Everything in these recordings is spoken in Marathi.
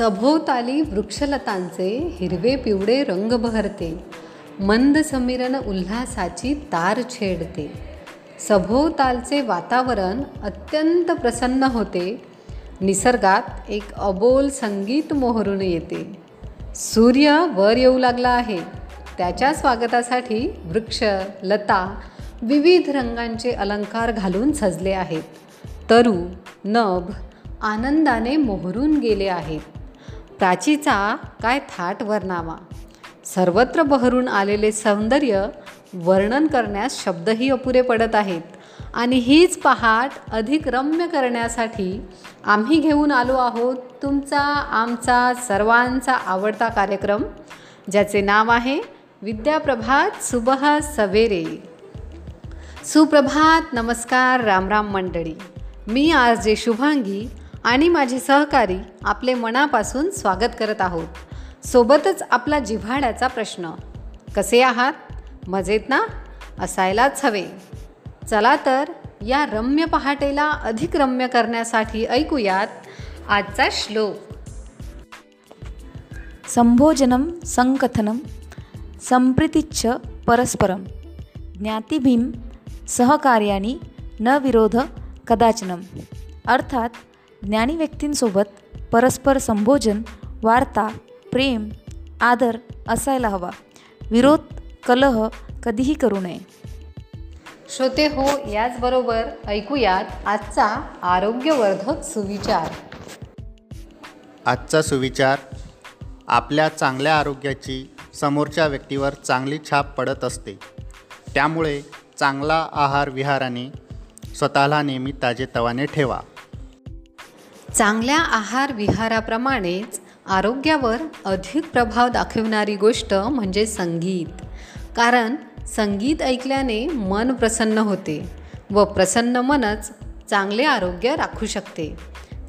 सभोवताली वृक्षलतांचे हिरवे पिवळे रंग बहरते. मंद समीरन उल्हासाची तार छेडते. सभोवतालचे वातावरण अत्यंत प्रसन्न होते. निसर्गात एक अबोल संगीत मोहरून येते. सूर्य वर येऊ लागला आहे. त्याच्या स्वागतासाठी वृक्ष लता विविध रंगांचे अलंकार घालून सजले आहेत. तरु नभ आनंदाने मोहरून गेले आहेत. प्राचीचा काय थाट वर्णावा? सर्वत्र बहरून आलेले सौंदर्य वर्णन करण्यास शब्दही अपुरे पडत आहेत. आणि हीच पहाट अधिक रम्य करण्यासाठी आम्ही घेऊन आलो आहोत तुमचा आमचा सर्वांचा आवडता कार्यक्रम ज्याचे नाव आहे विद्याप्रभात सुबह सवेरे. सुप्रभात नमस्कार रामराम मंडळी. मी आज जे शुभांगी आणि माझे सहकारी आपले मनापासून स्वागत करत आहोत. सोबतच आपला जिव्हाळ्याचा प्रश्न कसे आहात? मजेत ना? असायलाच हवे. चला तर या रम्य पहाटेला अधिक रम्य करण्यासाठी ऐकूयात आजचा श्लोक. संभोजनं संकथनं संप्रितिच्छ परस्परं ज्ञातिभिं सहकार्याने न विरोध कदाचनम. अर्थात ज्ञानी व्यक्तींसोबत परस्पर संभोजन वार्ता प्रेम आदर असायला हवा. विरोध कलह कधीही करू नये. श्रोते हो याचबरोबर ऐकूयात आजचा आरोग्यवर्धक सुविचार. आजचा सुविचार आपल्या चांगल्या आरोग्याची समोरच्या व्यक्तीवर चांगली छाप पडत असते. त्यामुळे चांगला आहार विहाराने स्वतःला नेहमी ताजेतवाने ठेवा. चांगल्या आहार विहाराप्रमाणेच आरोग्यावर अधिक प्रभाव दाखवणारी गोष्ट म्हणजे संगीत. कारण संगीत ऐकल्याने मन प्रसन्न होते व प्रसन्न मनच चांगले आरोग्य राखू शकते.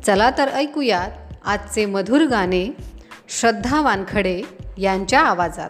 चला तर ऐकूयात आजचे मधुर गाणे श्रद्धा वानखडे यांच्या आवाजात.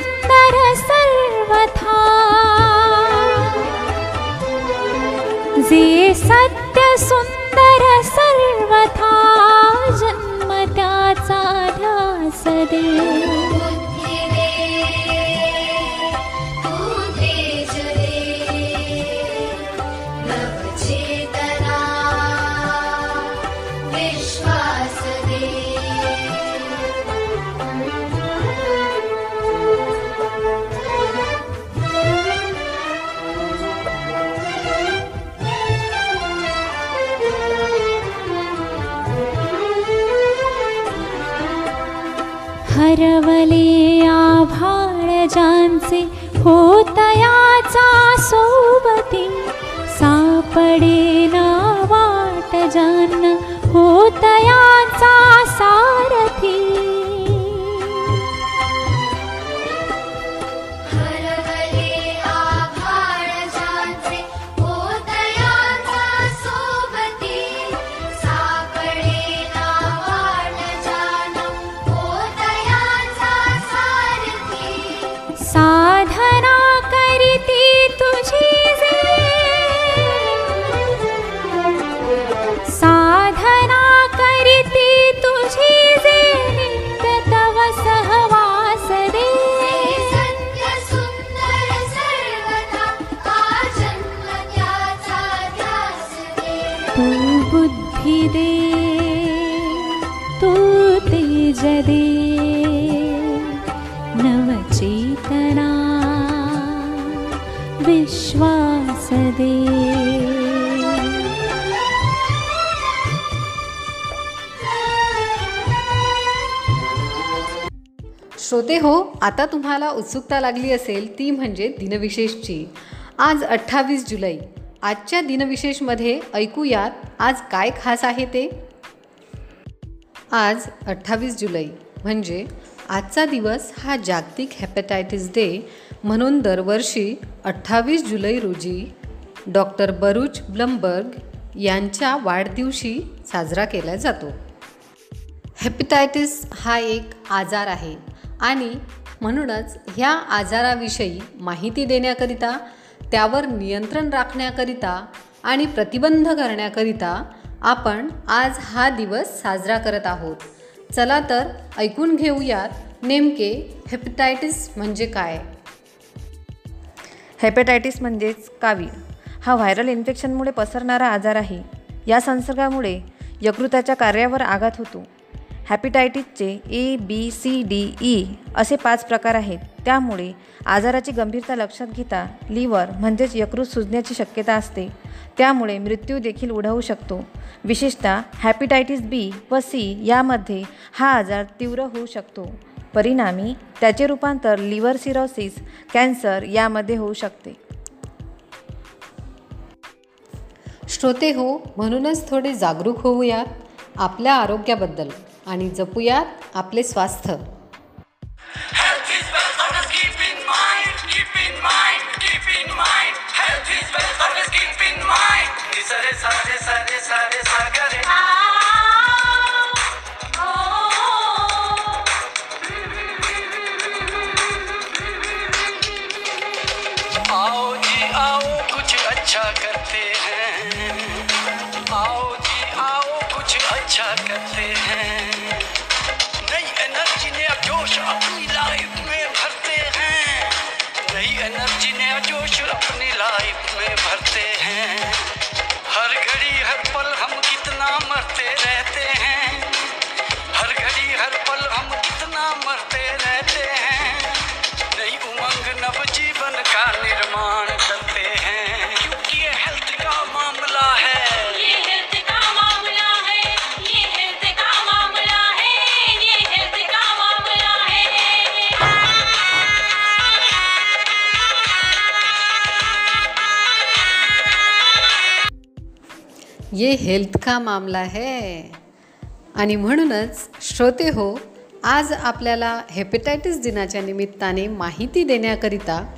सत्यसुन्दर सर्वथा जन्मता सा அப்படி विश्वास दे। श्रोते हो आता तुम्हाला उत्सुकता लागली असेल ती म्हणजे दिनविशेषची. आज अठ्ठावीस जुलै. आजच्या दिनविशेषमध्ये ऐकूयात आज काय खास आहे ते? आज अठ्ठावीस जुलै. म्हणजे आजचा दिवस हा जागतिक हेपेटायटिस डे म्हणून दरवर्षी अठ्ठावीस जुलै रोजी डॉक्टर बरूच ब्लमबर्ग यांच्या वाढदिवशी साजरा केला जातो. हेपिटायटिस हा एक आजार आहे आणि म्हणूनच ह्या आजाराविषयी माहिती देण्याकरिता त्यावर नियंत्रण राखण्याकरिता आणि प्रतिबंध करण्याकरिता आपण आज हा दिवस साजरा करत आहोत. चला तर ऐकून घेऊयात नेमके हेपिटायटिस म्हणजे काय? हेपेटायटिस म्हणजेच कावीळ. हा व्हायरल इन्फेक्शनमुळे पसरणारा आजार आहे. या संसर्गामुळे यकृताच्या कार्यावर आघात होतो. हॅपिटायटिसचे A B C D E असे पाच प्रकार आहेत. त्यामुळे आजाराची गंभीरता लक्षात घेता लिव्हर म्हणजेच यकृत सुजण्याची शक्यता असते. त्यामुळे मृत्यू देखील ओढवू शकतो. विशेषतः हॅपिटायटिस बी व सी यामध्ये हा आजार तीव्र होऊ शकतो. परिणामी त्याचे रूपांतर लिव्हर सिरोसिस कॅन्सर यामध्ये होऊ शकते श्रोते हो म्हणूनच थोडे जागरूक होऊयात आपल्या आरोग्याबद्दल आणि जपूयात आपले स्वास्थ्य wealth, always keep नई एनर्जी ने जोश अपनी ये हेल्थ का मामला है? आणि म्हणूनच श्रोते हो आज आपल्याला हेपॅटायटिस दिनाच्या निमित्ताने माहिती देण्याकरिता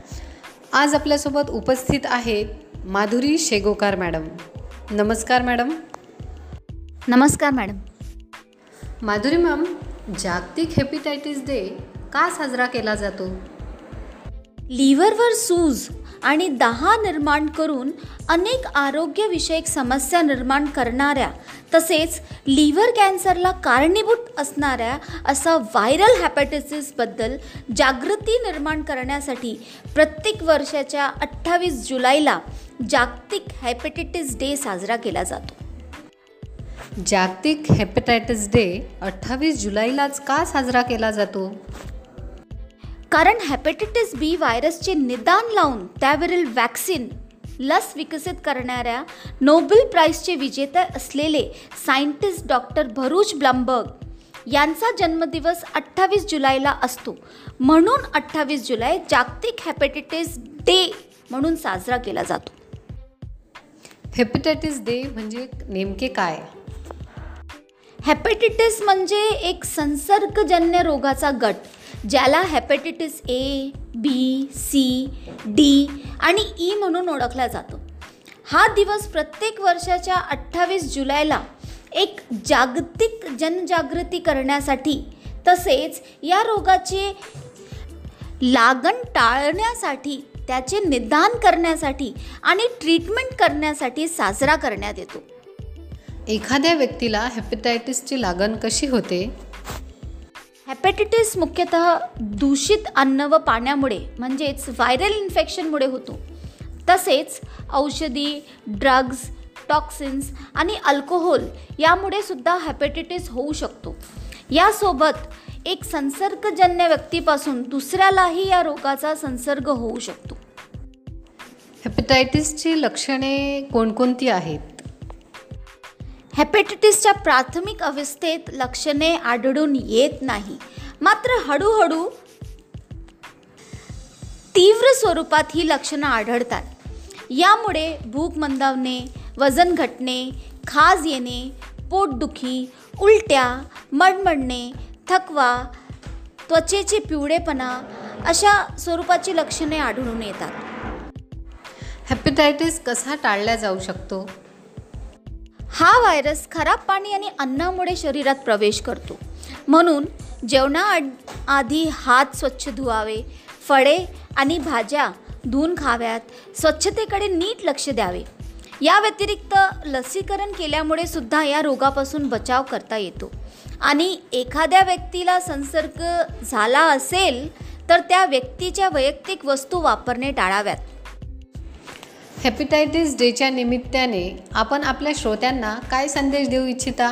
आज आपल्यासोबत उपस्थित आहेत माधुरी शेगोकार मॅडम. नमस्कार मॅडम. नमस्कार मॅडम. माधुरी मॅम जागतिक हेपॅटायटिस डे का साजरा केला जातो? लिव्हरवर सूज. आणि दहा निर्माण करून अनेक आरोग्यविषयक समस्या निर्माण करणाऱ्या तसेच लिव्हर कॅन्सरला कारणीभूत असणाऱ्या असा व्हायरल हॅपॅटायटिसबद्दल जागृती निर्माण करण्यासाठी प्रत्येक वर्षाच्या अठ्ठावीस जुलैला जागतिक हॅपेटायटिस डे साजरा केला जातो. जागतिक हेपेटायटिस डे अठ्ठावीस जुलैलाच का साजरा केला जातो? कारण हॅपॅटायटिस बी व्हायरसचे निदान लावून त्यावरील वॅक्सिन लस विकसित करणाऱ्या नोबेल प्राईजचे विजेते असलेले सायंटिस्ट डॉक्टर भरूच ब्लमबर्ग यांचा जन्मदिवस अठ्ठावीस जुलैला असतो. म्हणून अठ्ठावीस जुलै जागतिक हॅपेटायटिस डे म्हणून साजरा केला जातो. हेपॅटायटिस डे म्हणजे नेमके काय? हॅपेटायटिस म्हणजे एक संसर्गजन्य रोगाचा गट. ज्याला hepatitis A B C D आणि ई म्हणून ओळखला जातो. हा दिवस प्रत्येक वर्षाच्या अठ्ठावीस जुलैला एक जागतिक जनजागृती करण्यासाठी तसेच या रोगाचे लागण टाळण्यासाठी त्याचे निदान करण्यासाठी आणि ट्रीटमेंट करण्यासाठी साजरा करण्यात येतो. एखाद्या व्यक्तीला हेपेटायटिसची लागण कशी होते? हॅपॅटायटिस मुख्यतः दूषित अन्न व पाण्यामुळे म्हणजेच व्हायरल इन्फेक्शनमुळे होतो. तसेच औषधी ड्रग्ज टॉक्सिन्स आणि अल्कोहोल यामुळे सुद्धा हॅपॅटायटिस होऊ शकतो. यासोबत एक संसर्गजन्य व्यक्तीपासून दुसऱ्यालाही या रोगाचा संसर्ग होऊ शकतो. हेपेटायटिसची लक्षणे कोणकोणती आहेत? हेपेटायटिसच्या प्राथमिक अवस्थेत लक्षणे आढळून येत नाही. मात्र हळूहळू तीव्र स्वरूपात ही लक्षणं आढळतात. यामुळे भूक मंदावणे वजन घटणे खाज येणे पोटदुखी उलट्या मडमडणे थकवा त्वचेचे पिवळेपणा अशा स्वरूपाची लक्षणे आढळून येतात. हेपेटायटिस कसा टाळला जाऊ शकतो? हा व्हायरस खराब पाणी आणि अन्नामुळे शरीरात प्रवेश करतो. म्हणून जेवणा आधी हात स्वच्छ धुवावे फळे आणि भाज्या धुवून खाव्यात स्वच्छतेकडे नीट लक्ष द्यावे. या व्यतिरिक्त लसीकरण केल्यामुळे सुद्धा या रोगापासून बचाव करता येतो. आणि एखाद्या व्यक्तीला संसर्ग झाला असेल तर त्या व्यक्तीच्या वैयक्तिक वस्तू वापरणे टाळाव्यात. हेपॅटायटिस डेच्या निमित्ताने आपण आपल्या श्रोत्यांना काय संदेश देऊ इच्छिता?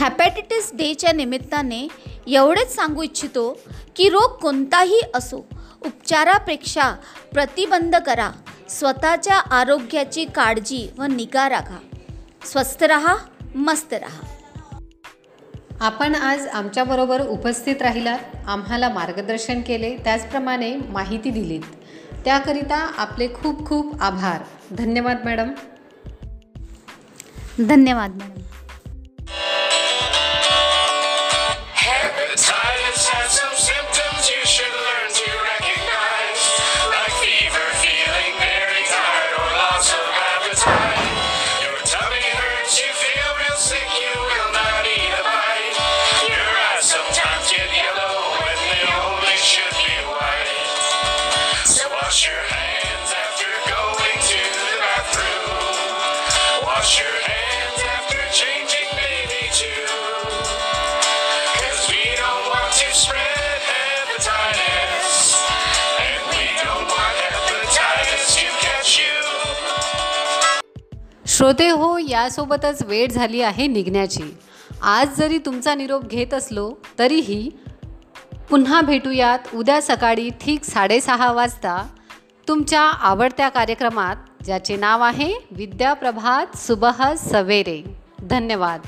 हॅपॅटायटिस डेच्या निमित्ताने एवढेच सांगू इच्छितो की रोग कोणताही असो उपचारापेक्षा प्रतिबंध करा स्वतःच्या आरोग्याची काळजी व निगा राखा. स्वस्थ रहा मस्त रहा. आपण आज आमच्याबरोबर उपस्थित राहिलात आम्हाला मार्गदर्शन केले त्याचप्रमाणे माहिती दिलीत. त्याकरिता आपले खूप खूप आभार. धन्यवाद मॅडम. धन्यवाद मॅडम. श्रोते हो यासोबतच वेळ झाली आहे निघण्याची. आज जरी तुमचा निरोप घेत असलो तरीही पुन्हा भेटूयात उद्या सकाळी ठीक साडेसहा वाजता तुमच्या आवडत्या कार्यक्रमात ज्याचे नाव आहे विद्याप्रभात सुबह सवेरे. धन्यवाद.